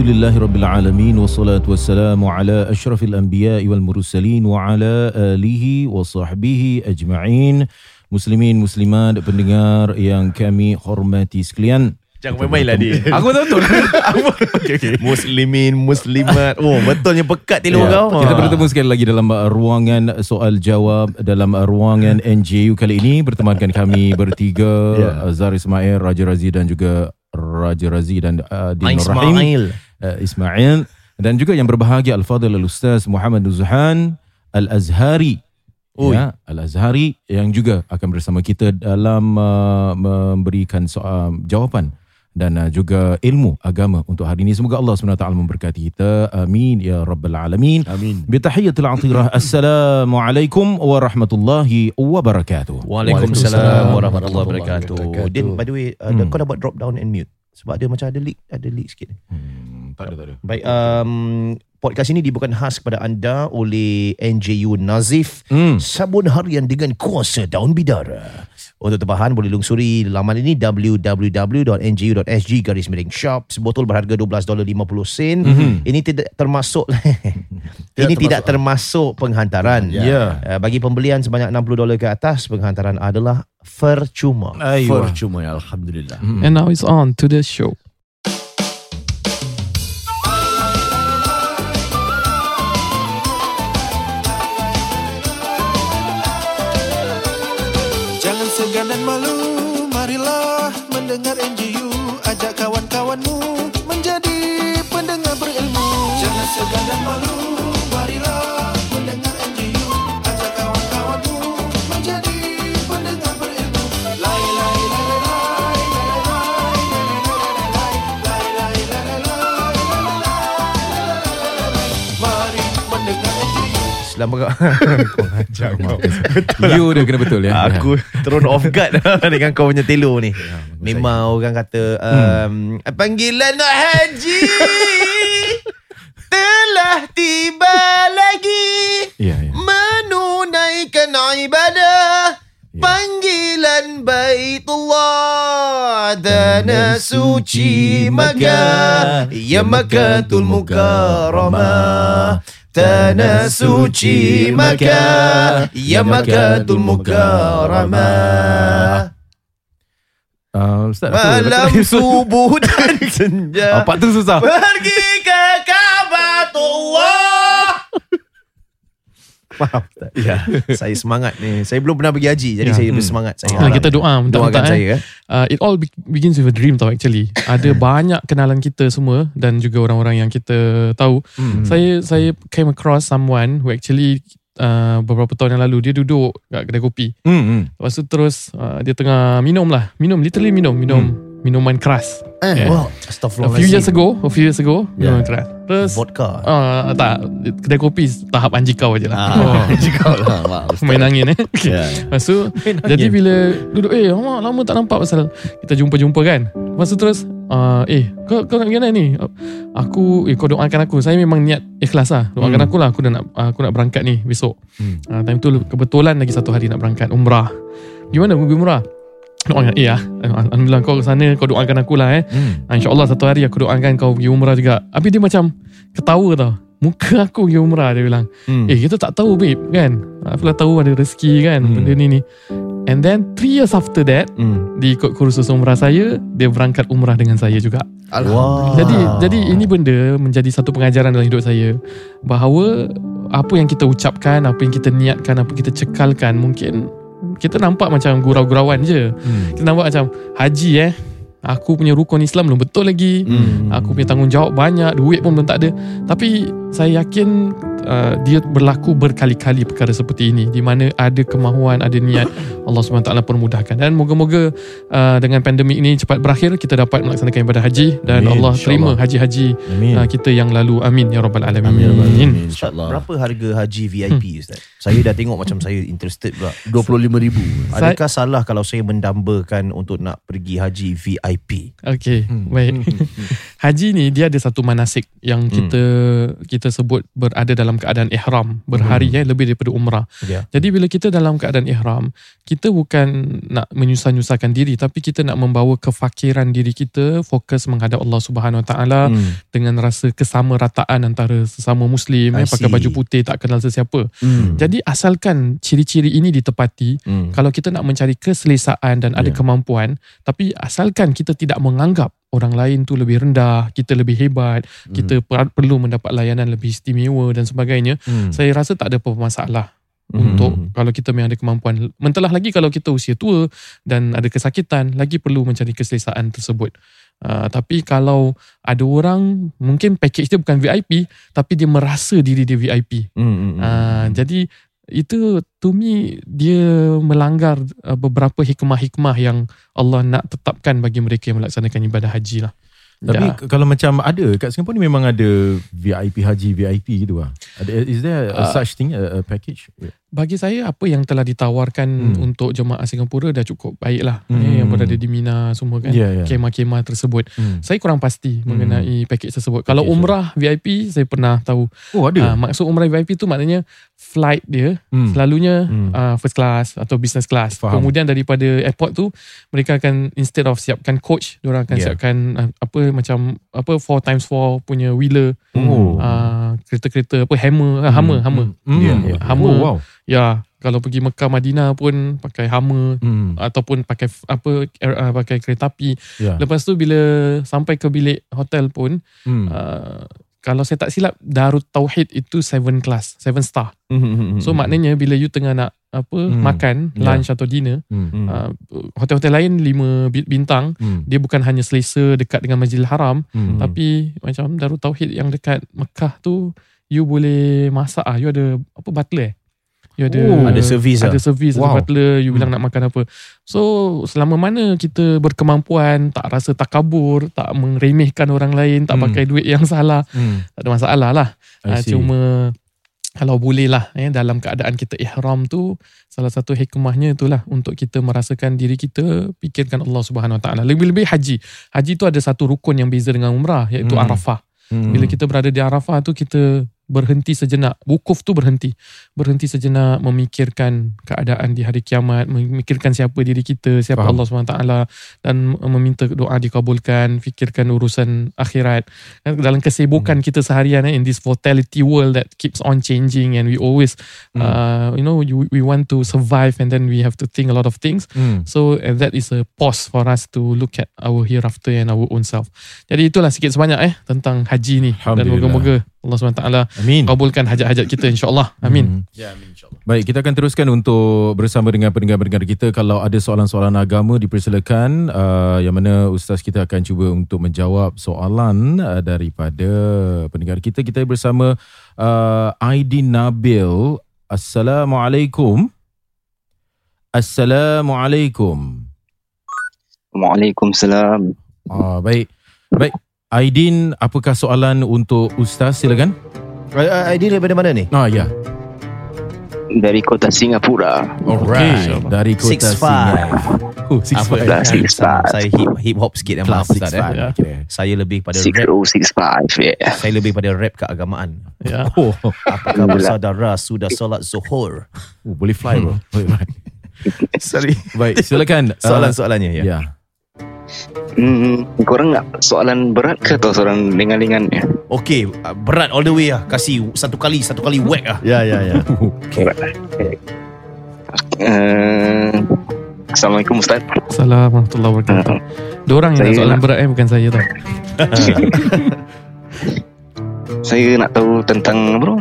Alhamdulillahi Rabbil Alamin Wassalatu wassalamu ala ashrafil anbiya wal mursalin Wa ala alihi wa sahbihi ajma'in Muslimin, muslimat, pendengar yang kami hormati sekalian Jangan main-main lah dia Aku tahu tu okay, okay. Muslimin, muslimat Oh betulnya pekat tilu yeah. kau Kita ah. bertemu sekali lagi dalam ruangan soal jawab Dalam ruangan NJU kali ini Bertemankan kami bertiga ya. yeah. Ismail, Raja Razi dan juga Raja Razi dan uh, Dino Rahim. Ismail. Rahim Uh, Ismail dan juga yang berbahagia Al-Fadhil Al-Ustaz Muhammad Nuzhan Al-Azhari Oi. ya, Al-Azhari yang juga akan bersama kita dalam uh, memberikan soal jawapan dan uh, juga ilmu agama untuk hari ini. Semoga Allah SWT memberkati kita. Amin ya rabbal alamin. Amin Bitahiyatul atirah. Assalamualaikum warahmatullahi wabarakatuh. Waalaikumsalam warahmatullahi wabarakatuh. Din by the way uh, Hmm. Kau dapat drop down and mute Sebab dia macam ada leak Ada leak sikit Hmm, tak ada tak ada. Baik um, Podcast ini dibuatkan khas kepada anda Oleh NJU Nazif Hmm. Sabun harian dengan kuasa daun bidara Untuk terbahan boleh lungsuri laman ini www.nju.sg garis miring shop Sebotol berharga 12 dolar 50 sen Mhm. Ini tidak termasuk Ini tidak termasuk penghantaran Ya. Uh, Bagi pembelian sebanyak 60 dolar ke atas Penghantaran adalah percuma Ayuh. Percuma ya Alhamdulillah Hmm. And now it's on to the show. NGU. Selamat You dia kena betul ya. Aku turun off guard dengan kau punya telo ni. Memang orang kata um, panggilan nak haji telah tiba lagi Ya, ya. menunaikan ibadah panggilan Baitullah tanah suci Makkah ya Makkatul Mukarramah tanah suci Makkah. Ya Makkatul Mukarramah. Uh, Ustaz, malam subuh dan senja. Apa tu susah? pergi Maaf Ustaz. Ya, saya semangat ni. Saya belum pernah pergi haji jadi Ya. saya Hmm. bersemangat saya. Ah, kita doa minta doakan minta saya eh. eh. Uh, it all be- begins with a dream tau actually. Ada banyak kenalan kita semua dan juga orang-orang yang kita tahu. Hmm. Saya saya came across someone who actually uh, beberapa tahun yang lalu dia duduk kat kedai kopi. Hmm, hmm. Lepas tu terus uh, dia tengah minum lah. Minum literally minum minum minuman keras. Eh, Yeah. wow, A astagfirullahalazim. few years ago, a few years ago Yeah. minuman keras. Terus vodka. uh, tak kedai kopi tahap anjikau aje lah. Ah, Jika lah Maaf Main angin eh. Okay. Lepas tu Jadi bila Duduk eh lama, lama tak nampak pasal Kita jumpa-jumpa kan Lepas tu terus uh, Eh kau, kau nak pergi mana ni Aku Eh kau doakan aku Saya memang niat ikhlas lah Doakan Hmm. aku lah Aku dah nak Aku nak berangkat ni besok Hmm. uh, Time tu kebetulan Lagi satu hari nak berangkat Umrah Gimana pergi umrah Doakan Eh ah Alhamdulillah kau ke sana Kau doakan aku lah eh Hmm. uh, InsyaAllah satu hari Aku doakan kau pergi umrah juga Habis dia macam Ketawa tau Muka aku pergi umrah Dia bilang Hmm. Eh kita tak tahu babe kan Apalah tahu ada rezeki kan Hmm. Benda ni ni And then 3 years after that Hmm. Dia ikut kursus umrah saya Dia berangkat umrah dengan saya juga Wow. Jadi jadi ini benda Menjadi satu pengajaran dalam hidup saya Bahawa Apa yang kita ucapkan Apa yang kita niatkan Apa kita cekalkan Mungkin Kita nampak macam gurau-gurauan je Hmm. Kita nampak macam Haji eh Aku punya rukun Islam belum betul lagi Hmm. Aku punya tanggungjawab banyak Duit pun belum tak ada Tapi Saya yakin uh, dia berlaku berkali-kali perkara seperti ini di mana ada kemahuan ada niat Allah SWT permudahkan dan moga-moga uh, dengan pandemik ini cepat berakhir kita dapat melaksanakan ibadah haji dan Amin, Allah terima haji-haji Amin. uh, kita yang lalu amin ya rabbal alamin Amin, alamin. Ustaz, InsyaAllah. berapa harga haji VIP Ustaz? Saya dah tengok macam saya interested pula. RM25,000. Adakah salah kalau saya mendambakan untuk nak pergi haji VIP? Okey, Hmm. baik. Haji ni dia ada satu manasik yang Hmm. kita kita sebut berada dalam keadaan ihram berhari Hmm. ya lebih daripada umrah. Ya. Jadi bila kita dalam keadaan ihram, kita bukan nak menyusah-nyusahkan diri tapi kita nak membawa kefakiran diri kita fokus menghadap Allah Subhanahu Wa Taala Hmm. dengan rasa kesamarataan antara sesama muslim ya, pakai baju putih tak kenal sesiapa. Hmm. Jadi asalkan ciri-ciri ini ditepati, Hmm. kalau kita nak mencari keselesaan dan ada Ya. kemampuan tapi asalkan kita tidak menganggap orang lain tu lebih rendah kita lebih hebat Hmm. kita per- perlu mendapat layanan lebih istimewa dan sebagainya Hmm. saya rasa tak ada apa-apa masalah Hmm. untuk kalau kita memang ada kemampuan mentelah lagi kalau kita usia tua dan ada kesakitan lagi perlu mencari keselesaan tersebut Uh, tapi kalau ada orang mungkin package dia bukan VIP tapi dia merasa diri dia VIP Hmm. Hmm. Uh, jadi itu to me dia melanggar uh, beberapa hikmah-hikmah yang Allah nak tetapkan bagi mereka yang melaksanakan ibadah haji lah. Tapi Ya. kalau macam ada kat Singapura ni memang ada VIP haji VIP gitu ah. Ada is there a Ah. such thing a, a package? bagi saya apa yang telah ditawarkan Hmm. untuk jemaah Singapura dah cukup baik lah. Hmm. Eh, yang berada di Mina semua kan. Ya ya. Kemah-kemah tersebut. Hmm. Saya kurang pasti mengenai package tersebut. Kalau Package, umrah VIP saya pernah tahu. Oh ada. Uh, maksud umrah VIP tu maknanya flight dia Hmm. selalunya Hmm. uh, first class atau business class. Faham. Kemudian daripada airport tu mereka akan instead of siapkan coach, diorang akan Yeah. siapkan uh, apa macam apa 4 times 4 punya wheeler, Oh. uh, kereta-kereta apa hammer, uh, hammer, hammer. Hmm. Ya, Hmm. ya. Hammer. Oh, wow. Ya, kalau pergi Mekah Madinah pun pakai hammer Hmm. ataupun pakai apa uh, pakai kereta api. Ya. Lepas tu bila sampai ke bilik hotel pun Hmm. uh, kalau saya tak silap Darut Tauhid itu 7 class, 7 star. Hmm. So maknanya bila you tengah nak apa Hmm. makan Ya. lunch atau dinner Hmm. Hmm. uh, hotel-hotel lain 5 bintang Hmm. dia bukan hanya selesa dekat dengan Masjidil Haram Hmm. tapi macam Darut Tauhid yang dekat Mekah tu you boleh masak ah you ada apa butler eh you ada Oh, Ada servis ada lah. servis Wow. ada butler you bilang Hmm. nak makan apa so selama mana kita berkemampuan tak rasa takabur tak meremehkan orang lain tak Hmm. pakai duit yang salah Hmm. tak ada masalah lah Ah, see. cuma kalau boleh lah eh, dalam keadaan kita ihram tu salah satu hikmahnya itulah untuk kita merasakan diri kita fikirkan Allah Subhanahu Wa Taala lebih-lebih haji haji tu ada satu rukun yang beza dengan umrah iaitu Hmm. Arafah Hmm. bila kita berada di Arafah tu kita berhenti sejenak wukuf tu berhenti berhenti sejenak memikirkan keadaan di hari kiamat memikirkan siapa diri kita siapa Faham. Allah SWT dan meminta doa dikabulkan fikirkan urusan akhirat Dan dalam kesibukan Hmm. kita seharian eh, in this volatility world that keeps on changing and we always Hmm. uh, you know you, we want to survive and then we have to think a lot of things Hmm. So uh, that is a pause for us to look at our hereafter and our own self. Jadi itulah sikit sebanyak eh tentang haji ni dan moga-moga Allah SWT Amin. kabulkan hajat-hajat kita insya-Allah. Amin. Hmm. Ya, amin insyaAllah. Baik, kita akan teruskan untuk bersama dengan pendengar-pendengar kita. Kalau ada soalan-soalan agama dipersilakan uh, yang mana ustaz kita akan cuba untuk menjawab soalan uh, daripada pendengar kita. Kita bersama uh, Aidin Nabil. Assalamualaikum. Assalamualaikum. Waalaikumsalam. Ah, baik. Baik. Aidin, apakah soalan untuk ustaz? Silakan. Uh, Idea daripada mana ni? Ah, ya. Dari kota Singapura. Alright. InsyaAllah. Dari kota Six five. Singapura. Oh, six Apa five. Kelas six five. Saya hip hip hop sikit yang maaf Kelas Ustaz six eh. five. Ya. Okay. Saya lebih pada Six rap. oh six five. Yeah. Saya lebih pada rap keagamaan. Ya. Oh, Apakah bersaudara sudah solat zuhur? oh, boleh fly bro. Boleh fly. Sorry. Baik, silakan. Uh, Soalan-soalannya ya. ya. Hmm, korang nak soalan berat ke atau soalan ringan-ringan ya? Okey, uh, berat all the way lah. Kasih satu kali, satu kali whack lah. Ya, ya, ya. Berat. Uh, Assalamualaikum Ustaz. Assalamualaikum warahmatullahi wabarakatuh. Dua orang yang nak soalan nak- berat eh bukan saya tau. Saya nak tahu tentang apa?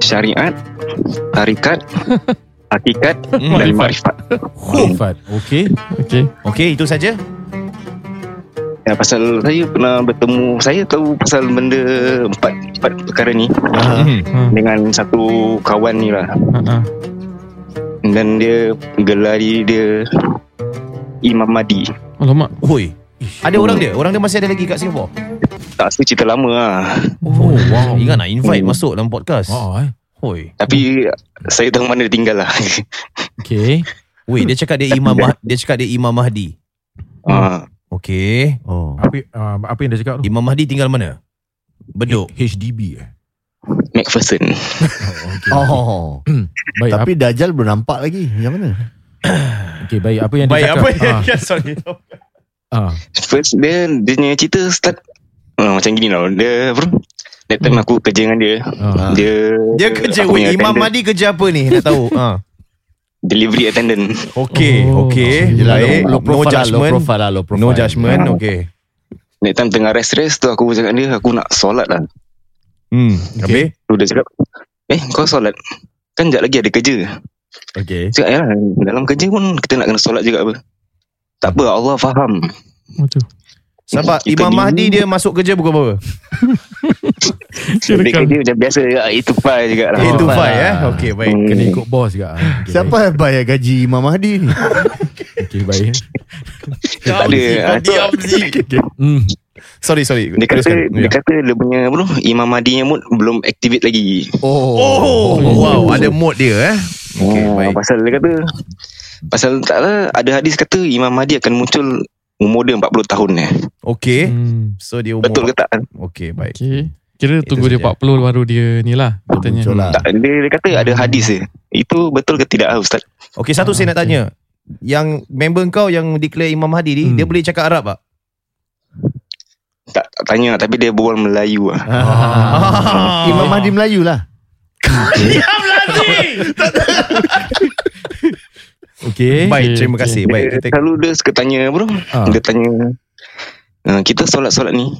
Syariat, tarikat, hakikat Hmm, dan marifat. Hufat. Okey. Okey. Okey, itu saja. Ya, pasal saya pernah bertemu Saya tahu pasal benda Empat, empat perkara ni Ah. Ha, Dengan satu kawan ni lah ha, ha. Dan dia Gelar dia Imam Mahdi Alamak. Oi. Ada orang dia? Orang dia masih ada lagi kat Singapore? Tak rasa cerita lama lah Oh, wow. Ingat nak invite masuk dalam podcast. Oh, eh. Oi. Tapi Saya tahu mana dia tinggal lah Okay. Weh, dia cakap dia Imam Mah- dia cakap dia Imam Mahdi. Ah, Okey. Oh. Apa uh, apa yang dia cakap tu? Imam Mahdi tinggal mana? Bedok. HDB eh. Macpherson Oh, okay. Oh. Baik, Tapi Dajjal belum nampak lagi. Yang mana? okay, baik. Apa yang dia Baik, cakap? apa yang Ah, sorry. ah. First dia Dia punya cerita start uh, Macam gini tau Dia bro That time aku kerja dengan dia Ah. Dia Dia kerja punya Imam attendant. Mahdi kerja apa ni? Nak tahu. Ha. Delivery attendant Okey, Oh. okey. Yelah, Baik. low, low No profile lah, low judgment. profile lah, low profile. No judgment. Ah. Okey. That time tengah rest-rest tu Aku cakap dia Aku nak solat lah Hmm. Habis? Tu dia cakap Eh kau solat Kan sekejap lagi ada kerja Okay. Cakap ya Dalam kerja pun Kita nak kena solat juga apa Tak apa Allah faham Oh, tu. Sabar, Kita Imam Mahdi dia masuk kerja pukul berapa? Dia kerja macam biasa juga Itu file juga lah Itu lah. eh. Okey, baik. Hmm. Kena ikut bos juga. Okay, Siapa yang bayar gaji Imam Mahdi ni? baik. Okay, baik. Tak ada Ah, tu- Hmm. Sorry, sorry. Dia kata Teruskan. Dia Ya. kata dia punya bro Imam Mahdi nya mood Belum activate lagi Oh, wow, ada mode dia eh. Okey, Ah, baik. Pasal dia kata Pasal taklah Ada hadis kata Imam Mahdi akan muncul Umur dia 40 tahun eh. Okey. Hmm. So dia umur Betul ke tak? Okey, baik. Okay. Kira Itu tunggu dia saja. 40 baru dia ni lah. Katanya. Lah. tak dia, dia kata ada hadis je Itu betul ke tidak ah, Ustaz? Okey, satu Ah, saya nak okey. tanya. Yang member kau yang declare Imam Mahdi ni, Hmm. dia boleh cakap Arab tak? Tak, tak tanya Tapi dia berbual Melayu lah Ah. Imam Mahdi Melayu lah. Okay. Baik, terima okey. kasih. Baik, kita Selalu dia suka tanya bro Ah. Dia tanya "Ah, Kita solat-solat ni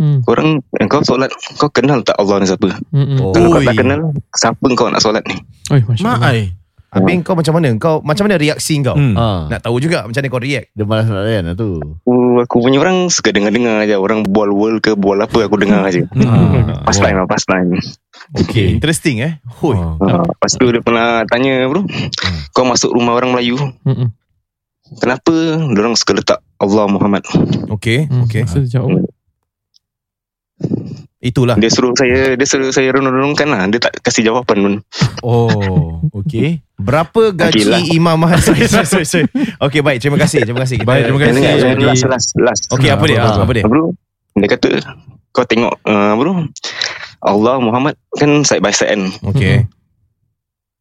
Hmm. Korang eh, Kau solat Kau kenal tak Allah ni siapa? Hmm. hmm. Oh. Kalau kau tak kenal Siapa kau nak solat ni? Oi, Masya Habis kau macam mana? Kau macam mana reaksi kau? Hmm. Ha. Nak tahu juga macam mana kau react. Dia malas nak layan lah tu. Aku, aku punya orang Suka dengar-dengar aja Orang bual world ke Bual apa Aku dengar aja Hmm. Pas time lah Pas time Okay. Interesting eh. Hoi. Oh. Ah, Lepas tu dia pernah tanya bro Kau masuk rumah orang Melayu Hmm. hmm. Kenapa Diorang suka letak Allah Muhammad Okay. Hmm. Okay. So, dia jawab. Itulah. Dia suruh saya Dia suruh saya renung-renungkan lah Dia tak kasih jawapan pun Oh, okay. Berapa gaji Okey lah. Imam Mahdi? sorry, sorry, sorry, sorry. Okay, baik. Terima kasih. Terima kasih. Kita- Baik, terima kasih. Jadi- last last last Okay, apa dia? Ah, Apa dia? Bro Dia kata Kau tengok uh, Bro Allah Muhammad Kan side by side kan Okay.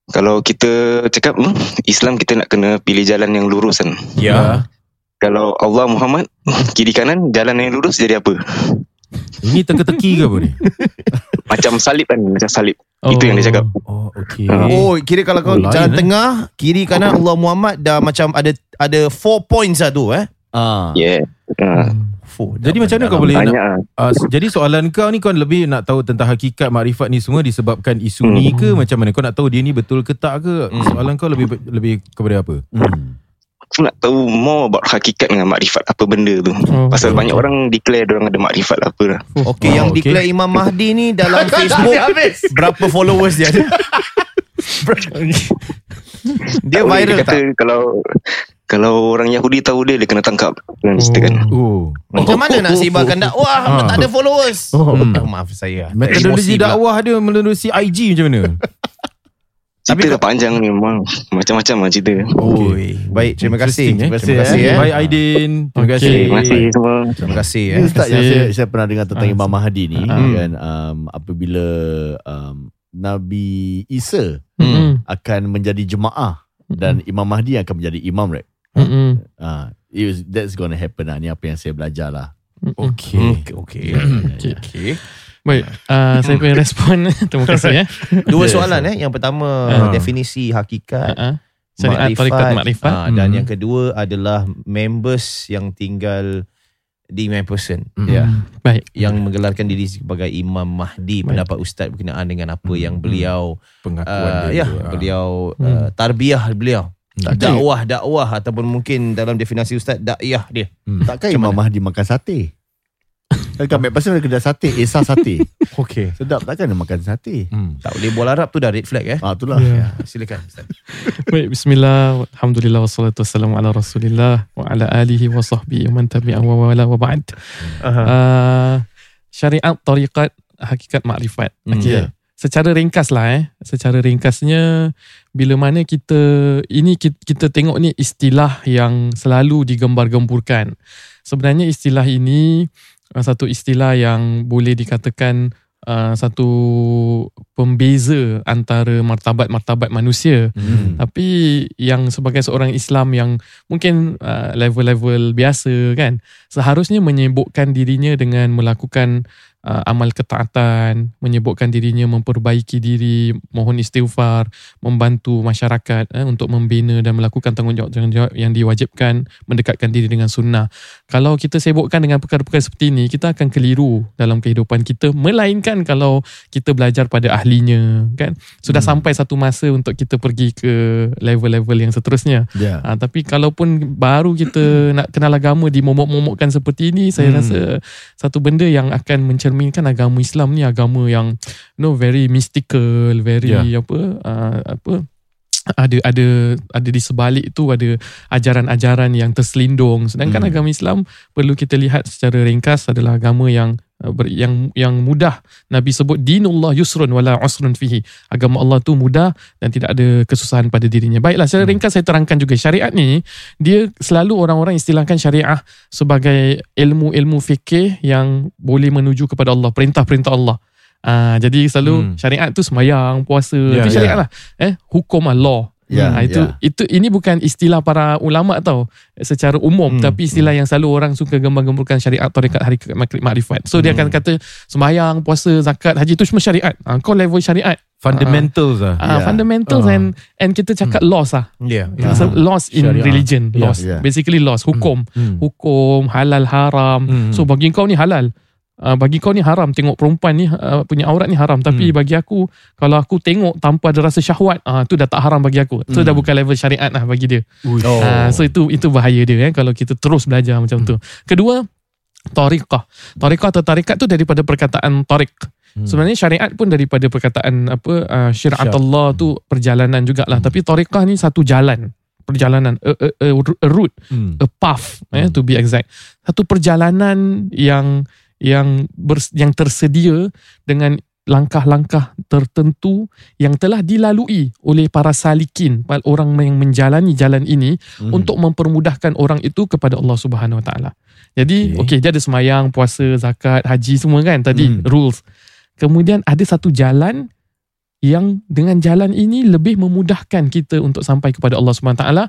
Kalau kita cakap hmm, Islam kita nak kena pilih jalan yang lurus kan Ya. Kalau Allah Muhammad Kiri kanan Jalan yang lurus jadi apa Ini teka-teki ke apa ni? Macam salib kan Macam salib Itu yang dia cakap Oh, okay. Ah. Oh, kira kalau kau Oh, lain, jalan eh. tengah, kiri kanan Allah Muhammad dah macam ada ada four points lah tu eh. Ah. Yeah uh, Four. Jadi macam mana kau boleh nak, Banyak uh, jadi soalan kau ni kau lebih nak tahu tentang hakikat makrifat ni semua disebabkan isu ni ke macam mana kau nak tahu dia ni betul ke tak ke Hmm. soalan kau lebih lebih kepada apa Hmm. Aku nak tahu more about hakikat dengan makrifat apa benda tu Oh, Pasal okay. banyak orang declare Diorang ada makrifat apa lah Okay, Oh, yang okay. declare Imam Mahdi ni dalam Facebook berapa followers dia ada? dia Tak viral dia kata tak? Kalau Kalau orang Yahudi tahu dia Dia kena tangkap cerita kan oh Macam mana nak sebarkan dakwah Ah. tak ada followers? Oh. Oh, maaf saya. metodologi dakwah dia melalui IG macam mana Cerita dah panjang ni memang Macam-macam lah cerita Oi, baik terima kasih. Eh. Terima kasih eh. eh. Baik Aidin Terima Okay. kasih Terima kasih semua Terima kasih Ini eh. Ustaz yang kasih. saya, saya pernah dengar tentang Ah, Imam Mahdi ni Ah. kan um, apabila um, Nabi Isa Hmm. akan menjadi jemaah dan Imam Mahdi akan menjadi imam right. Hmm. Hmm. It was, that's gonna happen lah. Ni apa yang saya belajar lah. Hmm. Okay Okey. Okey. Okay. Baik, uh, saya punya respon. Terima kasih ya. Dua soalan eh. Yang pertama Ah. definisi hakikat. Syariat tarikat makrifat. Ah, dan Hmm. yang kedua adalah members yang tinggal di Macpherson Hmm. ya Baik. yang menggelarkan diri sebagai Imam Mahdi Baik. pendapat ustaz berkenaan dengan apa yang Hmm. beliau pengakuan uh, dia ya tu, ah. beliau Hmm. uh, tarbiyah beliau dakwah dakwah ataupun mungkin dalam definisi ustaz dakwah dia. Hmm. Takkan Imam? Mahdi makan sate. Kan ambil pasal ada kedai sate, Esa sate. Okey. Sedap takkan dia makan sate. Hmm. Tak boleh bola Arab tu dah red flag eh. Ah itulah. Ya. Ya, silakan ustaz. Baik, bismillah. Alhamdulillah wassalatu wassalamu ala Rasulillah wa ala alihi wa sahbihi wa man tabi'a wa wala wa ba'd. Uh, syariat tariqat hakikat makrifat. Hmm. Okey. Secara ringkas lah eh. Secara ringkasnya bila mana kita ini kita, kita tengok ni istilah yang selalu digembar-gemburkan. Sebenarnya istilah ini uh, satu istilah yang boleh dikatakan uh, satu pembeza antara martabat-martabat manusia. Hmm. Tapi yang sebagai seorang Islam yang mungkin uh, level-level biasa kan seharusnya menyebutkan dirinya dengan melakukan uh, amal ketaatan, menyebutkan dirinya memperbaiki diri, mohon istighfar, membantu masyarakat eh, untuk membina dan melakukan tanggungjawab-tanggungjawab yang diwajibkan, mendekatkan diri dengan sunnah. Kalau kita sibukkan dengan perkara-perkara seperti ini, kita akan keliru dalam kehidupan kita melainkan kalau kita belajar pada ahlinya kan. Sudah Hmm. sampai satu masa untuk kita pergi ke level-level yang seterusnya. Ya. Ha, tapi kalaupun baru kita nak kenal agama dimomok-momokkan seperti ini, saya Hmm. rasa satu benda yang akan mencerminkan agama Islam ni agama yang you know very mystical, very Ya. apa uh, apa ada ada ada di sebalik itu ada ajaran-ajaran yang terselindung. Sedangkan Hmm. agama Islam perlu kita lihat secara ringkas adalah agama yang uh, ber, yang yang mudah. Nabi sebut dinullah yusrun wala usrun fihi. Agama Allah tu mudah dan tidak ada kesusahan pada dirinya. Baiklah, secara Hmm. ringkas saya terangkan juga syariat ni dia selalu orang-orang istilahkan syariah sebagai ilmu-ilmu fikih yang boleh menuju kepada Allah, perintah-perintah Allah. Ah, jadi selalu Hmm. syariat tu semayang, puasa, Ya, itu syariat ya. lah. Eh, hukum Allah. Ya, Ah, itu ya. itu ini bukan istilah para ulama tau secara umum Hmm, tapi istilah yang selalu orang suka gembar-gemburkan syariat tarekat hari makrifat. So dia akan kata sembahyang, puasa, zakat, haji itu semua syariat. Ah, kau level syariat. Fundamentals lah. Ah, Ya. fundamentals Ah. and and kita cakap laws lah. Ya. Yeah. So, laws in Syariah. religion, Ya, laws. ya. Basically laws, hukum. Hmm. Hukum, halal, haram. Hmm. So bagi kau ni halal. Uh, bagi kau ni haram tengok perempuan ni uh, punya aurat ni haram tapi Hmm. bagi aku kalau aku tengok tanpa ada rasa syahwat ah uh, tu dah tak haram bagi aku. So Hmm. dah bukan level syariat lah bagi dia. Oh. Uh, so itu itu bahaya dia eh kalau kita terus belajar macam tu. Kedua tariqah. Tariqah atau tarikat tu daripada perkataan tariq. Hmm. Sebenarnya syariat pun daripada perkataan apa uh, syariat Allah tu perjalanan jugalah Hmm. tapi tariqah ni satu jalan perjalanan a, a, a, a route Hmm. a path eh, to be exact satu perjalanan yang yang ber, yang tersedia dengan langkah-langkah tertentu yang telah dilalui oleh para salikin orang yang menjalani jalan ini Hmm. untuk mempermudahkan orang itu kepada Allah Subhanahu Wa Taala. Jadi Okey. okey okay, dia ada semayang, puasa, zakat, haji semua kan tadi Hmm. rules. Kemudian ada satu jalan yang dengan jalan ini lebih memudahkan kita untuk sampai kepada Allah Subhanahu Wa Taala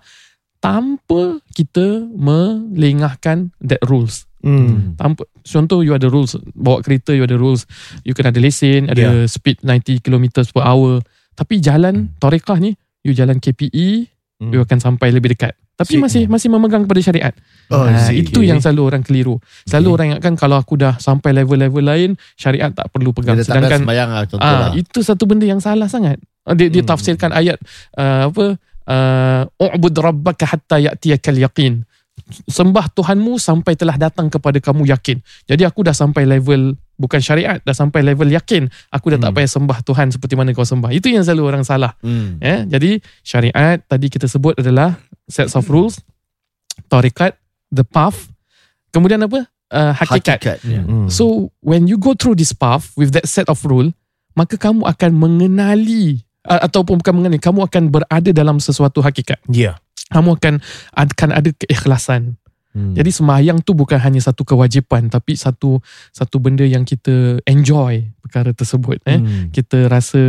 tanpa kita melengahkan that rules. Hmm. Tanpa, contoh you ada rules bawa kereta you ada rules you kena ada lesen ada speed 90 km per hour tapi jalan tarekah ni you jalan KPE Hmm. you akan sampai lebih dekat tapi Sik. masih masih memegang kepada syariat Oh, Ah, sik. itu yang selalu orang keliru selalu orang ingatkan kalau aku dah sampai level-level lain syariat tak perlu Dia pegang letakkan sedangkan lah Ah, lah. itu satu benda yang salah sangat. Ah, Dia, dia Hmm. tafsirkan ayat uh, apa? Uh, U'bud rabbaka hatta ya'tiyakal yaqin. Sembah Tuhanmu sampai telah datang kepada kamu yakin. Jadi aku dah sampai level bukan syariat, dah sampai level yakin. Aku dah tak Hmm. payah sembah Tuhan seperti mana kau sembah. Itu yang selalu orang salah. Hmm. Ya, jadi syariat tadi kita sebut adalah sets of rules, tarikat, the path, kemudian apa? Uh, hakikat. Hakikat. Ya. Hmm. So when you go through this path with that set of rule, maka kamu akan mengenali uh, ataupun bukan mengenali, kamu akan berada dalam sesuatu hakikat. Ya. Kamu akan akan ada keikhlasan. Hmm. Jadi sembahyang tu bukan hanya satu kewajipan tapi satu satu benda yang kita enjoy perkara tersebut eh. Hmm. Kita rasa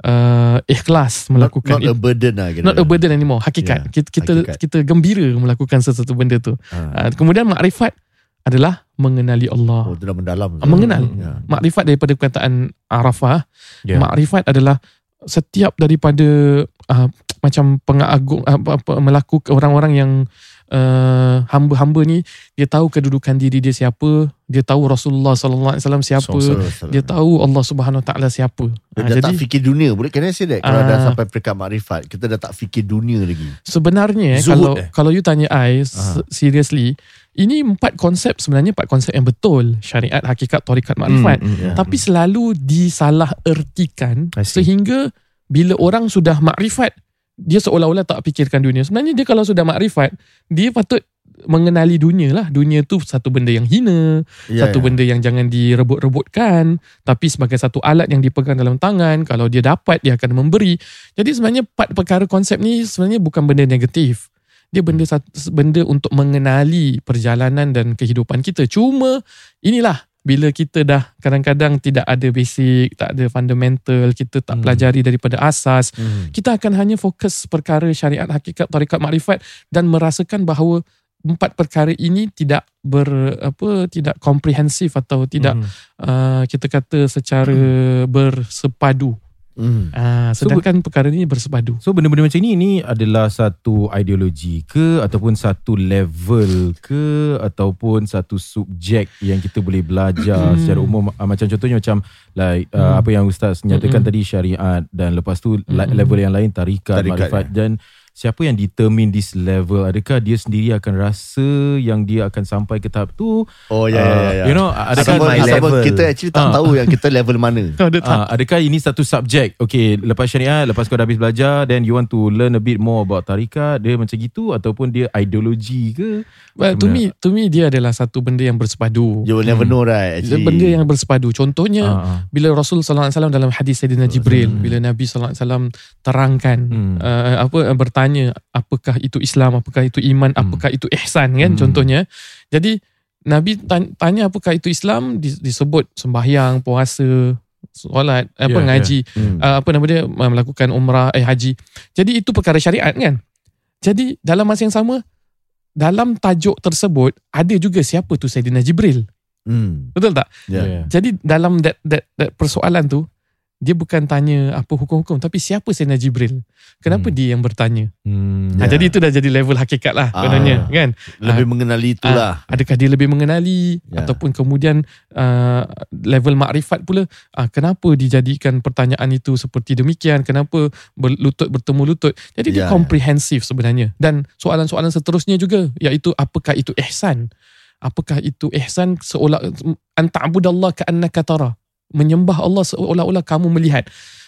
uh, ikhlas melakukan Not, not a burden lah. kira. not a burden anymore hakikat Ya, kita kita, hakikat. kita gembira melakukan sesuatu benda tu Ha. uh, kemudian makrifat adalah mengenali Allah Oh, dah mendalam. Ah, mengenal. Ya. makrifat daripada perkataan Arafah Ya. makrifat adalah setiap daripada uh, macam pengagung apa, apa melakukan orang-orang yang uh, hamba-hamba ni dia tahu kedudukan diri dia siapa, dia tahu Rasulullah sallallahu alaihi wasallam siapa, dia tahu Allah Subhanahu taala siapa. Dia Ah, dah jadi tak fikir dunia Boleh can I say that Kalau Ah. dah sampai peringkat makrifat Kita dah tak fikir dunia lagi sebenarnya Zuhud kalau eh. kalau you tanya I se- seriously, ini empat konsep sebenarnya empat konsep yang betul, syariat, hakikat, tarekat, makrifat. Hmm, ya. Tapi selalu disalah ertikan sehingga bila orang sudah makrifat dia seolah-olah tak fikirkan dunia. Sebenarnya dia kalau sudah makrifat, dia patut mengenali dunia lah. Dunia tu satu benda yang hina, Ya, satu ya. benda yang jangan direbut-rebutkan, tapi sebagai satu alat yang dipegang dalam tangan, kalau dia dapat dia akan memberi. Jadi sebenarnya empat perkara konsep ni sebenarnya bukan benda negatif. Dia benda benda untuk mengenali perjalanan dan kehidupan kita. Cuma inilah bila kita dah kadang-kadang tidak ada basic, tak ada fundamental, kita tak Hmm. pelajari daripada asas, Hmm. kita akan hanya fokus perkara syariat, hakikat, tarekat, makrifat dan merasakan bahawa empat perkara ini tidak ber apa tidak komprehensif atau tidak Hmm. uh, kita kata secara bersepadu. Hmm. Uh, So, sedangkan perkara ini bersepadu. So benda-benda macam ni ni adalah satu ideologi ke ataupun satu level ke ataupun satu subjek yang kita boleh belajar Hmm. secara umum uh, macam contohnya macam like uh, Hmm. apa yang ustaz nyatakan Hmm. tadi syariat dan lepas tu le- level yang lain tarikat, Tarikat, makrifat dan siapa yang determine this level adakah dia sendiri akan rasa yang dia akan sampai ke tahap tu Oh ya ya Uh, ya you know adakah my level. Kita actually tak Ah. tahu Yang kita level mana tak? Ah, adakah ini satu subjek Okay lepas syariat Lepas kau dah habis belajar Then you want to learn a bit more About tarikat Dia macam gitu Ataupun dia ideologi ke Well, to me to me dia adalah satu benda yang bersepadu. You will never know right actually. benda yang bersepadu. Contohnya ah. bila Rasul sallallahu alaihi wasallam dalam hadis Sayyidina Jibril Hmm. bila Nabi sallallahu alaihi wasallam terangkan Hmm. uh, apa uh, bertanya apakah itu Islam apakah itu iman Hmm. apakah itu ihsan kan Hmm. contohnya jadi Nabi tan- tanya apakah itu Islam Dis- disebut sembahyang puasa solat apa Ya, ngaji Hmm. uh, apa nama dia uh, melakukan umrah eh haji jadi itu perkara syariat kan jadi dalam masa yang sama dalam tajuk tersebut ada juga siapa tu Sayyidina Jibril Hmm. betul tak Ya. Yeah. jadi dalam that, that, that persoalan tu dia bukan tanya apa hukum-hukum tapi siapa Sayyidina Jibril kenapa Hmm. dia yang bertanya Hmm. Ha, Ya. jadi itu dah jadi level hakikat lah Ah. sebenarnya kan. Lebih mengenali itulah Adakah dia lebih mengenali Ya. ataupun kemudian uh, level makrifat pula uh, kenapa dijadikan pertanyaan itu seperti demikian kenapa berlutut bertemu lutut. Jadi dia Ya, ya. komprehensif sebenarnya dan soalan-soalan seterusnya juga iaitu apakah itu ihsan? Apakah itu ihsan seolah anta'budallah ka'annaka tara? Menyembah Allah seolah-olah kamu melihat.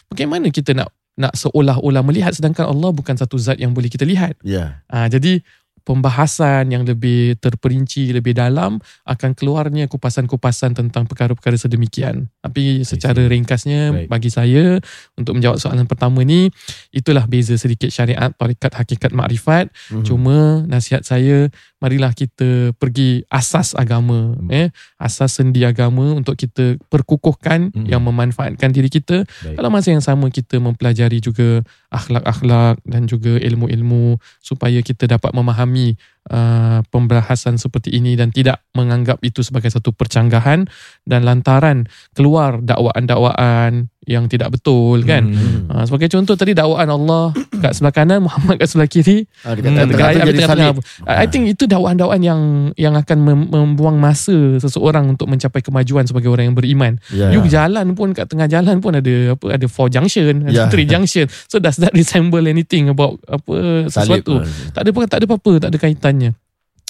Bagaimana kita nak nak seolah-olah melihat sedangkan Allah bukan satu zat yang boleh kita lihat. Ya Ah, jadi pembahasan yang lebih terperinci, lebih dalam akan keluarnya kupasan-kupasan tentang perkara-perkara sedemikian. Tapi secara ringkasnya Baik. bagi saya untuk menjawab soalan pertama ni itulah beza sedikit syariat, tarikat, hakikat, makrifat. Mhm. Cuma nasihat saya marilah kita pergi asas agama Hmm. eh asas sendi agama untuk kita perkukuhkan Hmm. yang memanfaatkan diri kita Baik. dalam masa yang sama kita mempelajari juga akhlak-akhlak dan juga ilmu-ilmu supaya kita dapat memahami uh, pembahasan seperti ini dan tidak menganggap itu sebagai satu percanggahan dan lantaran keluar dakwaan-dakwaan yang tidak betul kan. Hmm. Uh, sebagai contoh tadi dakwaan Allah kat sebelah kanan, Muhammad kat sebelah kiri, Ah, dia Hmm, tengah ayat jadi salib. I think itu dakwaan-dakwaan yang yang akan mem- membuang masa seseorang untuk mencapai kemajuan sebagai orang yang beriman. Ya. You jalan pun kat tengah jalan pun ada apa ada four junction, ada Ya. three junction. So does that resemble anything about apa Salib. sesuatu? Tak ada tak ada apa-apa, tak ada kaitannya.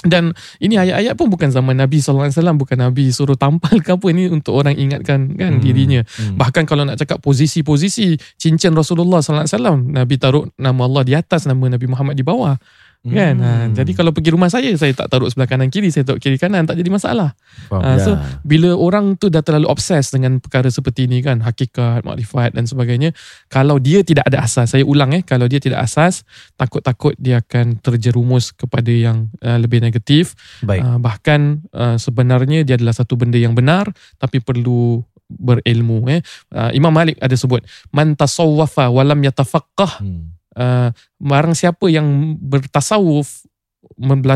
Dan ini ayat-ayat pun bukan zaman Nabi SAW Bukan Nabi suruh tampal ke apa Ini untuk orang ingatkan kan Hmm. dirinya Hmm. Bahkan kalau nak cakap posisi-posisi Cincin Rasulullah SAW Nabi taruh nama Allah di atas Nama Nabi Muhammad di bawah kan ha, Hmm. Jadi kalau pergi rumah saya Saya tak taruh sebelah kanan kiri Saya taruh kiri kanan Tak jadi masalah Faham. Ah, So Ya. bila orang tu dah terlalu obses Dengan perkara seperti ini kan Hakikat, makrifat dan sebagainya Kalau dia tidak ada asas Saya ulang eh Kalau dia tidak asas Takut-takut dia akan terjerumus Kepada yang uh, lebih negatif Baik. uh, Bahkan uh, sebenarnya Dia adalah satu benda yang benar Tapi perlu berilmu eh. Uh, Imam Malik ada sebut Man tasawwafa walam yatafaqqah Hmm. Uh, barang siapa yang bertasawuf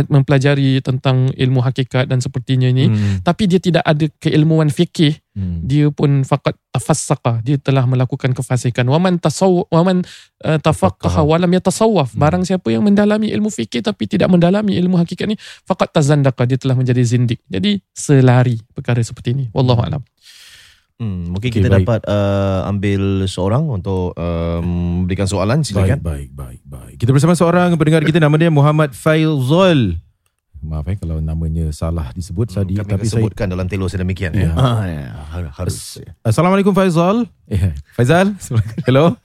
mempelajari tentang ilmu hakikat dan sepertinya ini Hmm. tapi dia tidak ada keilmuan fikih Hmm. dia pun fakat tafassaqa. Dia telah melakukan kefasikan. Waman tasaw waman uh, tafaqqaha wa lam yatasawwaf. Hmm. barang siapa yang mendalami ilmu fikih tapi tidak mendalami ilmu hakikat ni fakat tazandaqa. Dia telah menjadi zindik jadi selari perkara seperti ini. Wallahu alam Hmm, mungkin Okey, kita baik. dapat uh, ambil seorang untuk um, berikan soalan silakan. Baik, baik, baik, baik. Kita bersama seorang pendengar kita nama dia Muhammad Faizal. Maaf eh kalau namanya salah disebut tadi Hmm, Kami tapi saya sebutkan dalam telur sedemikian. Ya. Ya. Ah, ya, har- harus. Assalamualaikum Faizal. Eh, Faizal. Hello.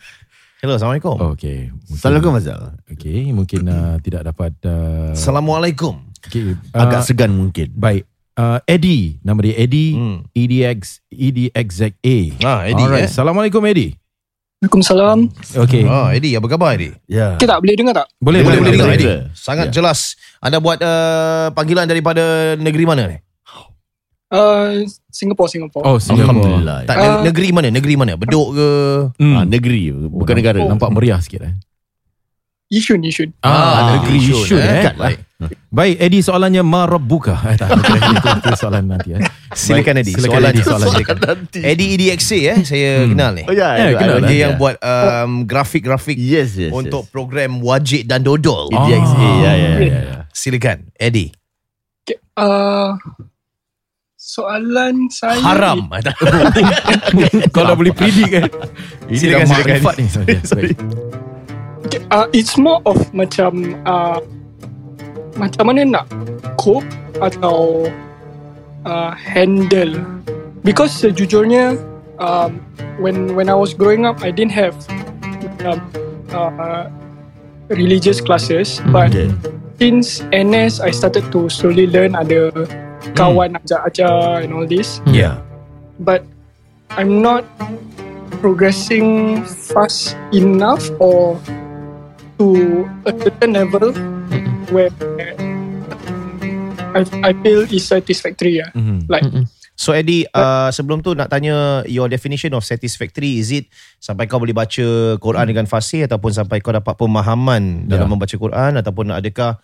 Hello, Assalamualaikum. Okey. Mungkin- Assalamualaikum Azal. Okey, mungkin uh, tidak dapat uh, Assalamualaikum. okay, uh, Agak segan mungkin. baik. Uh, Eddie, nama dia Eddie Hmm. EDX EDXZA. Ah, Eddie Alright. eh. Assalamualaikum Eddie. Waalaikumsalam. Okey. Ah, Eddie, apa khabar Eddie? Ya. Okay tak? Boleh dengar tak? Boleh, boleh, boleh, dengar, boleh. Eddie. Sangat jelas. Anda buat uh, panggilan daripada negeri mana ni? Uh, Singapore, Singapore. Oh, Singapura. Alhamdulillah. Tak, Ah. ne- negeri mana? Negeri mana? Bedok ke? Hmm. Ah, negeri bukan Oh, negara. Nampak meriah sikit eh. Yishun, Yishun. Ah, negeri Yishun, Yishun eh. Dekat lah. Baik, Eddie soalannya marabbuka. Eh, tak, itu, itu, itu soalan nanti eh. Silakan Baik, Eddie. Silakan Soalan Eddie, soalan Silakan. nanti. Eddie EDXA eh, saya Hmm. kenal ni. Oh ya, Eh, ya, kenal lah. Dia dia. yang buat um, grafik-grafik Yes, yes. untuk program Wajib dan Dodol. Ah. yes. EDXA. Ya, ya, ya, ya. Silakan, Eddie. Okay. Uh, soalan saya... Haram. Kau dah boleh predict kan. Ini Silakan, dah silakan. makrifat ni. Sorry. Okay, uh, it's more of macam... Uh, macam mana nak cope atau uh, handle. Because sejujurnya, um, when when I was growing up, I didn't have um, uh, religious classes. But Okay. since NS, I started to slowly learn ada kawan ajar-ajar and all this. Ya. But I'm not progressing fast enough or to a certain level where I, I feel is satisfactory. Yeah. Mhm. Like, So Eddie, uh, sebelum tu nak tanya your definition of satisfactory. Is it sampai kau boleh baca Quran dengan fasih ataupun sampai kau dapat pemahaman dalam membaca Quran ataupun adakah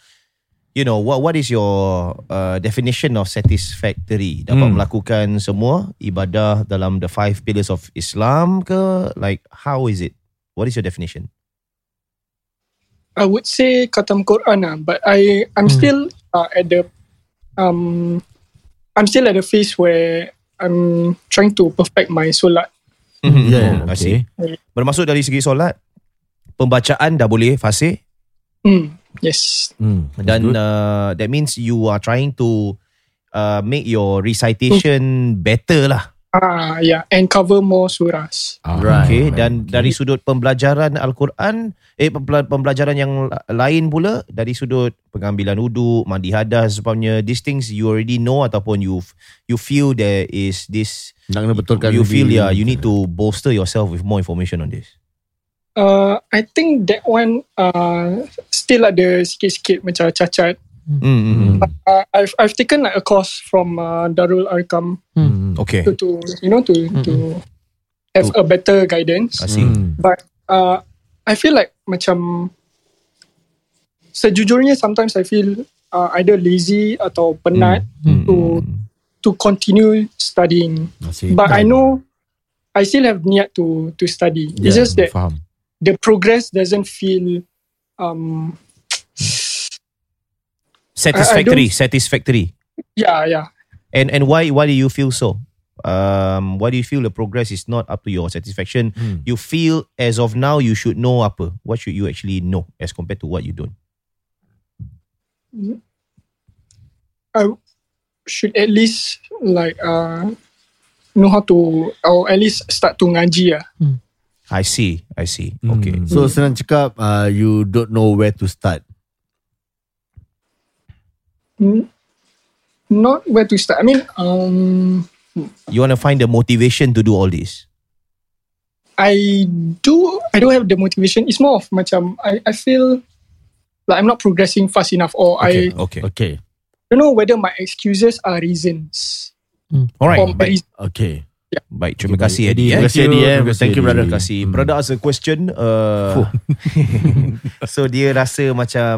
you know what what is your uh, definition of satisfactory? Dapat Hmm. melakukan semua ibadah dalam the five pillars of Islam ke? Like how is it? What is your definition? I would say khatam Quran lah, but I I'm Hmm. still uh, at the um I'm still at the phase where I'm trying to perfect my solat. Yeah, I see. Okay. Bermaksud dari segi solat, pembacaan dah boleh fasih Hmm. Yes. Hmm. dan Good. uh, that means you are trying to uh, make your recitation better lah. Ah, yeah, and cover more surahs. Ah, Right. Okay, dan dari sudut pembelajaran Al-Quran, eh pembela- pembelajaran yang la- lain pula dari sudut pengambilan wudu, mandi hadas sebagainya, these things you already know ataupun you you feel there is this Nak kena betulkan you feel yeah you need to bolster yourself with more information on this. Uh, I think that one uh, still ada sikit-sikit macam cacat. Hmm. hmm, hmm. Uh, I've I've taken like a course from uh, Darul Arkam Hmm. Okay, to, to you know to to have a better guidance. I see. Hmm. But uh, I feel like macam sejujurnya sometimes I feel uh, either lazy atau penat Hmm. to to continue studying. Masih But I know I still have niat to to study. It's just that faham. the progress doesn't feel um Satisfactory, I- I satisfactory. yeah yeah And and why why do you feel so? Um, why do you feel the progress is not up to your satisfaction? Hmm. You feel as of now you should know apa? What should you actually know as compared to what you don't? I should at least like uh know how to or at least start to ngaji ah. I see, I see. Okay. So senang cakap, uh, you don't know where to start. Not where to start. I mean um You want to find the motivation to do all this. I do I do have the motivation. It's more of macam I, I feel like I'm not progressing fast enough or Okay. I okay. Okay. don't know whether my excuses are reasons. All right. Baik. reas- Okay. Baik, terima Okay, kasih. Eddie. Terima eh. kasih Eddie eh. Terima kasih, Thank you Eddie. brother. Terima kasih. Hmm. Brother ask a question. Uh, so dia rasa macam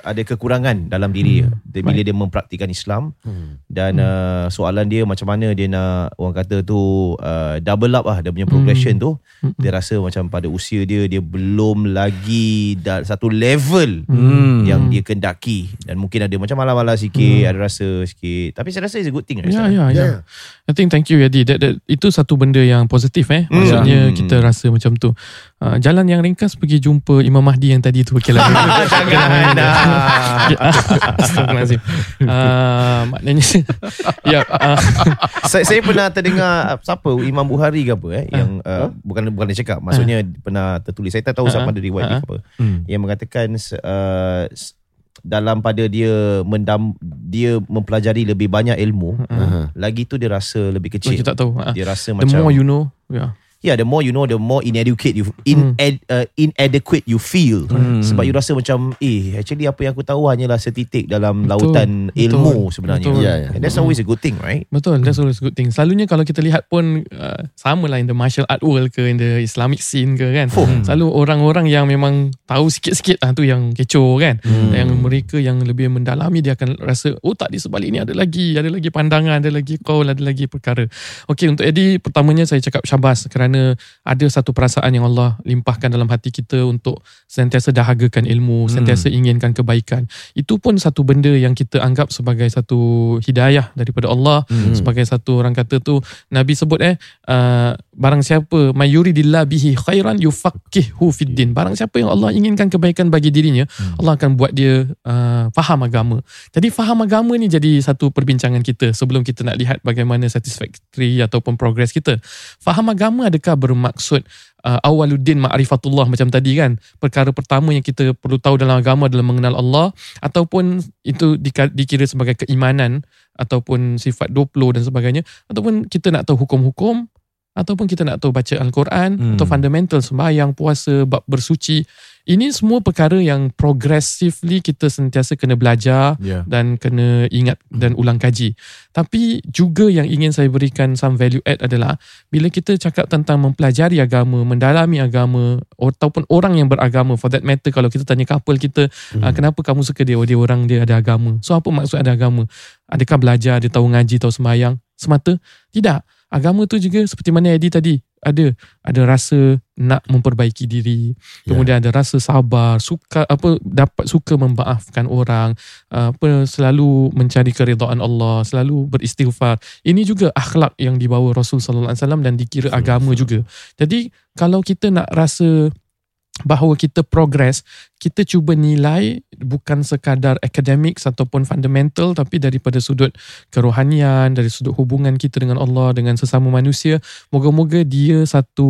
ada kekurangan dalam diri dia dia bila dia mempraktikan Islam dan uh, soalan dia macam mana dia nak orang kata tu uh, double up lah dia punya progression tu dia rasa macam pada usia dia dia belum lagi dah satu level Hmm. yang dia kendaki dan mungkin ada macam malas-malas sikit ada rasa sikit tapi saya rasa it's a good thing right, Ya, Ustaz? ya, ya. I think thank you Yadi. That, that, itu satu benda yang positif eh. Hmm. Maksudnya Hmm. kita rasa macam tu. Uh, jalan yang ringkas pergi jumpa Imam Mahdi yang tadi tu. Okay lah. Jangan dah. Astagfirullahaladzim. Uh, maknanya ya uh, saya, saya pernah terdengar uh, siapa Imam Bukhari ke apa eh yang uh, bukan bukan dia cakap maksudnya pernah tertulis saya tak tahu Ah. sama ada riwayat ni ke apa Hmm. yang mengatakan uh, dalam pada dia mendam dia mempelajari lebih banyak ilmu Aha. lagi tu dia rasa lebih kecil kita tak tahu. Uh, dia rasa the macam more you know. Yeah. Yeah, the more you know, the more inadequate you in Hmm. uh, inadequate you feel. Hmm. Sebab you rasa macam, eh, actually apa yang aku tahu hanyalah setitik dalam Betul. lautan Betul. ilmu sebenarnya. Betul. Ya, ya. And that's always a good thing, right? Betul, that's always a good thing. Selalunya kalau kita lihat pun uh, sama lah in the martial art world ke in the Islamic scene ke kan. Oh. Selalu orang-orang yang memang tahu sikit-sikit lah tu yang kecoh kan. Hmm. Yang mereka yang lebih mendalami dia akan rasa oh tak di sebalik ni ada lagi, ada lagi pandangan, ada lagi qaul, ada lagi perkara. Okey untuk Eddie pertamanya saya cakap syabas kerana ada satu perasaan yang Allah limpahkan dalam hati kita untuk sentiasa dahagakan ilmu, sentiasa inginkan kebaikan. Itu pun satu benda yang kita anggap sebagai satu hidayah daripada Allah. Hmm. sebagai satu orang kata tu Nabi sebut eh uh, barang siapa mayuridillah bihi khairan yufaqihu fid din barang siapa yang Allah inginkan kebaikan bagi dirinya Allah akan buat dia uh, faham agama. Jadi faham agama ni jadi satu perbincangan kita sebelum kita nak lihat bagaimana satisfactory ataupun progress kita. Faham agama adakah bermaksud uh, awaluddin ma'rifatullah macam tadi kan? Perkara pertama yang kita perlu tahu dalam agama adalah mengenal Allah ataupun itu dikira sebagai keimanan ataupun sifat 20 dan sebagainya ataupun kita nak tahu hukum-hukum ataupun kita nak tahu baca Al-Quran Hmm. atau fundamental sembahyang, puasa, bab bersuci. Ini semua perkara yang progressively kita sentiasa kena belajar Ya. dan kena ingat dan ulang kaji. Tapi juga yang ingin saya berikan some value add adalah bila kita cakap tentang mempelajari agama, mendalami agama ataupun orang yang beragama for that matter kalau kita tanya couple kita hmm. kenapa kamu suka dia? Oh dia orang dia ada agama. So apa maksud ada agama? Adakah belajar, dia tahu ngaji, tahu sembahyang semata? Tidak. Agama tu juga seperti mana Eddie tadi. Ada ada rasa nak memperbaiki diri. Kemudian ada rasa sabar suka apa dapat suka memaafkan orang apa selalu mencari keridhaan Allah selalu beristighfar. Ini juga akhlak yang dibawa Rasul sallallahu alaihi wasallam dan dikira agama juga. Jadi kalau kita nak rasa bahawa kita progress kita cuba nilai bukan sekadar akademik ataupun fundamental tapi daripada sudut kerohanian dari sudut hubungan kita dengan Allah dengan sesama manusia moga-moga dia satu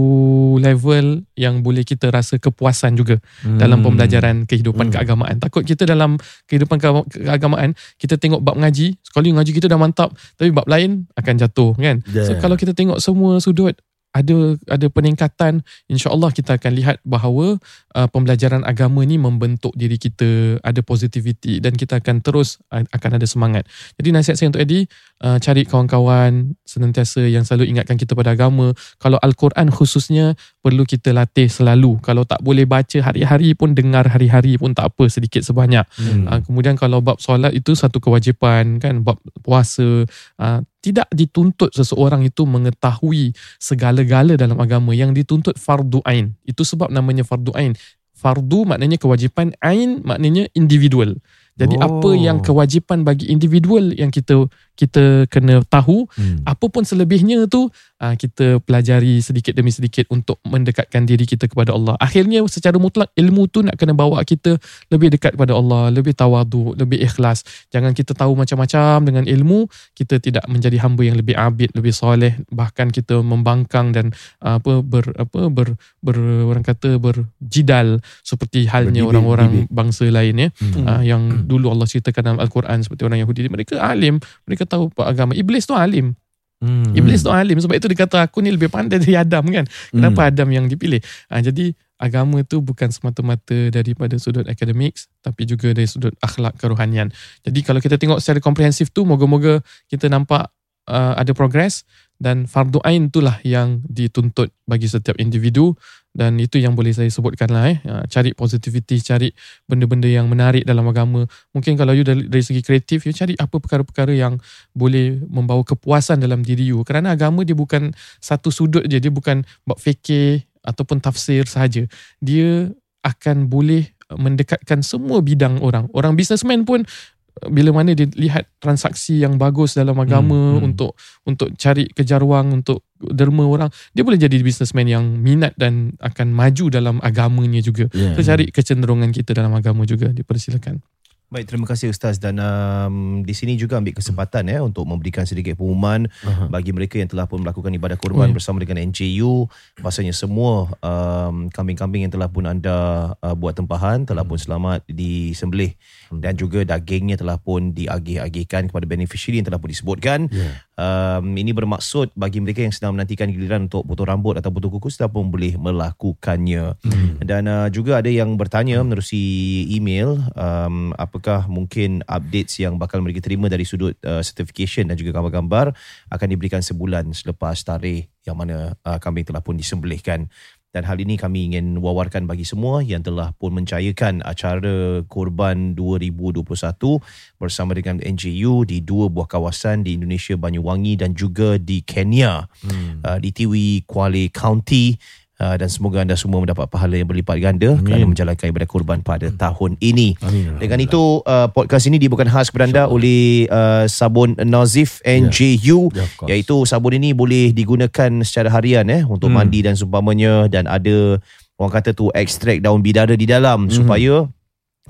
level yang boleh kita rasa kepuasan juga Hmm. dalam pembelajaran kehidupan Hmm. keagamaan takut kita dalam kehidupan keagama- keagamaan kita tengok bab ngaji sekali ngaji kita dah mantap tapi bab lain akan jatuh kan So Yeah. kalau kita tengok semua sudut ada ada peningkatan insyaallah kita akan lihat bahawa uh, pembelajaran agama ni membentuk diri kita ada positivity dan kita akan terus uh, akan ada semangat. Jadi nasihat saya untuk Eddie uh, cari kawan-kawan senantiasa yang selalu ingatkan kita pada agama. Kalau al-Quran khususnya perlu kita latih selalu. Kalau tak boleh baca hari-hari pun dengar hari-hari pun tak apa sedikit sebanyak. Hmm. Uh, kemudian kalau bab solat itu satu kewajipan kan bab puasa uh, tidak dituntut seseorang itu mengetahui segala-gala dalam agama yang dituntut fardu ain. Itu sebab namanya fardu ain. Fardu maknanya kewajipan, ain maknanya individual. Jadi Oh. apa yang kewajipan bagi individual yang kita kita kena tahu, Hmm. apa pun selebihnya tu uh, kita pelajari sedikit demi sedikit untuk mendekatkan diri kita kepada Allah. Akhirnya secara mutlak ilmu tu nak kena bawa kita lebih dekat kepada Allah, lebih tawadu, lebih ikhlas. Jangan kita tahu macam-macam dengan ilmu, kita tidak menjadi hamba yang lebih abid, lebih soleh, bahkan kita membangkang dan uh, apa ber apa ber, ber orang kata berjidal seperti halnya orang-orang bangsa lain ya Hmm. uh, yang dulu Allah ceritakan dalam Al-Quran seperti orang Yahudi mereka alim mereka tahu apa agama. Iblis tu alim. Hmm. iblis tu alim. Sebab itu dia kata aku ni lebih pandai dari Adam kan? Kenapa Hmm. Adam yang dipilih? Uh, jadi agama tu bukan semata-mata daripada sudut akademik tapi juga dari sudut akhlak kerohanian. Jadi kalau kita tengok secara komprehensif tu moga-moga kita nampak uh, ada progress dan fardu ain itulah yang dituntut bagi setiap individu dan itu yang boleh saya sebutkan lah eh. Ah, cari positivity cari benda-benda yang menarik dalam agama. Mungkin kalau you dari, dari segi kreatif you cari apa perkara-perkara yang boleh membawa kepuasan dalam diri you. Kerana agama dia bukan satu sudut je dia bukan bab fikir ataupun tafsir sahaja. Dia akan boleh mendekatkan semua bidang orang. Orang businessman pun bila mana dia lihat transaksi yang bagus dalam agama Hmm, hmm. untuk untuk cari kejar wang untuk derma orang dia boleh jadi businessman yang minat dan akan maju dalam agamanya juga Yeah. kita cari kecenderungan kita dalam agama juga dipersilakan Baik, terima kasih Ustaz dan um, di sini juga ambil kesempatan ya untuk memberikan sedikit pengumuman Aha. bagi mereka yang telah pun melakukan ibadah kurban ya. bersama dengan NJU. Pasalnya semua um, kambing-kambing yang telah pun anda uh, buat tempahan telah pun selamat disembelih dan juga dagingnya telah pun diagih-agihkan kepada beneficiary yang telah pun disebutkan. Yeah. Um, ini bermaksud bagi mereka yang sedang menantikan giliran untuk potong rambut atau potong kuku sudah pun boleh melakukannya. Hmm. Dan uh, juga ada yang bertanya menerusi email um, apakah mungkin updates yang bakal mereka terima dari sudut uh, certification dan juga gambar-gambar akan diberikan sebulan selepas tarikh yang mana uh, kambing telah pun disembelihkan. Dan hal ini kami ingin wawarkan bagi semua yang telah pun mencayakan acara Korban 2021 bersama dengan NJU di dua buah kawasan di Indonesia Banyuwangi dan juga di Kenya Hmm. uh, di Tiwi Kuala County uh, dan semoga anda semua mendapat pahala yang berlipat ganda Amin. kerana menjalankan ibadah kurban pada tahun ini. Amin. Dengan itu uh, podcast ini dibawakan khas kepada anda oleh uh, sabun Nazif NJU Yeah, course. iaitu sabun ini boleh digunakan secara harian eh untuk Hmm. mandi dan seumpamanya dan ada orang kata tu ekstrak daun bidara di dalam Hmm. supaya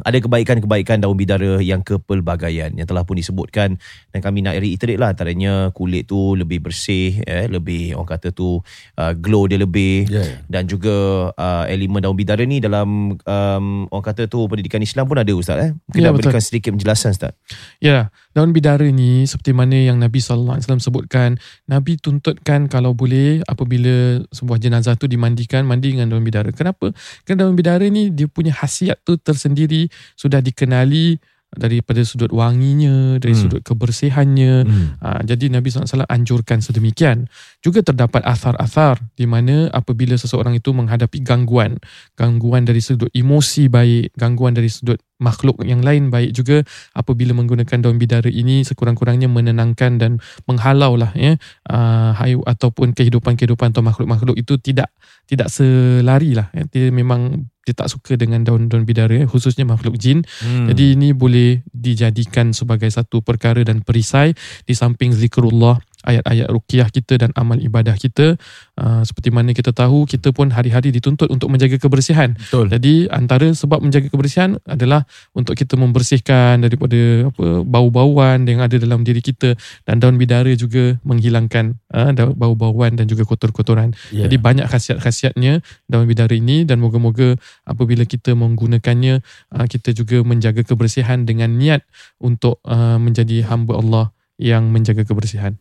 ada kebaikan-kebaikan daun bidara yang kepelbagaian yang telah pun disebutkan dan kami nak reiterate lah antaranya kulit tu lebih bersih eh lebih orang kata tu uh, glow dia lebih Yeah, yeah. dan juga uh, elemen daun bidara ni dalam um, orang kata tu pendidikan Islam pun ada ustaz eh mungkin Ya, nak betul. berikan sedikit penjelasan ustaz Ya, daun bidara ni seperti mana yang Nabi SAW sebutkan, Nabi tuntutkan kalau boleh apabila sebuah jenazah tu dimandikan, mandi dengan daun bidara. Kenapa? Kerana daun bidara ni dia punya khasiat tu tersendiri sudah dikenali daripada sudut wanginya, dari Hmm. sudut kebersihannya. Hmm. Ha, jadi Nabi SAW anjurkan sedemikian. Juga terdapat asar-asar di mana apabila seseorang itu menghadapi gangguan, gangguan dari sudut emosi baik, gangguan dari sudut makhluk yang lain baik juga apabila menggunakan daun bidara ini sekurang-kurangnya menenangkan dan menghalau lah ya uh, hayu ataupun kehidupan-kehidupan atau makhluk-makhluk itu tidak tidak selari lah ya. dia memang dia tak suka dengan daun-daun bidara ya, khususnya makhluk jin Hmm. jadi ini boleh dijadikan sebagai satu perkara dan perisai di samping zikrullah ayat-ayat ruqyah kita dan amal ibadah kita uh, seperti mana kita tahu kita pun hari-hari dituntut untuk menjaga kebersihan betul. jadi antara sebab menjaga kebersihan adalah untuk kita membersihkan daripada apa bau-bauan yang ada dalam diri kita dan daun bidara juga menghilangkan uh, bau-bauan dan juga kotor-kotoran. Yeah. Jadi banyak khasiat-khasiatnya daun bidara ini dan moga-moga apabila kita menggunakannya uh, kita juga menjaga kebersihan dengan niat untuk uh, menjadi hamba Allah yang menjaga kebersihan.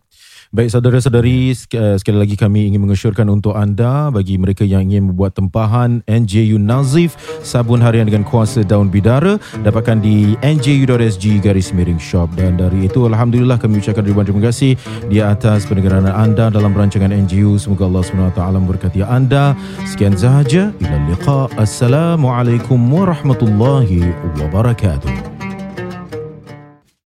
Baik saudara-saudari, eh, sekali lagi kami ingin mengesyorkan untuk anda bagi mereka yang ingin membuat tempahan NJU Nazif sabun harian dengan kuasa daun bidara dapatkan di nju.sg garis miring shop. Dan dari itu Alhamdulillah kami ucapkan ribuan terima kasih di atas pendengaran anda dalam rancangan NJU semoga Allah SWT memberkati anda. Sekian sahaja ila liqa. Assalamualaikum warahmatullahi wabarakatuh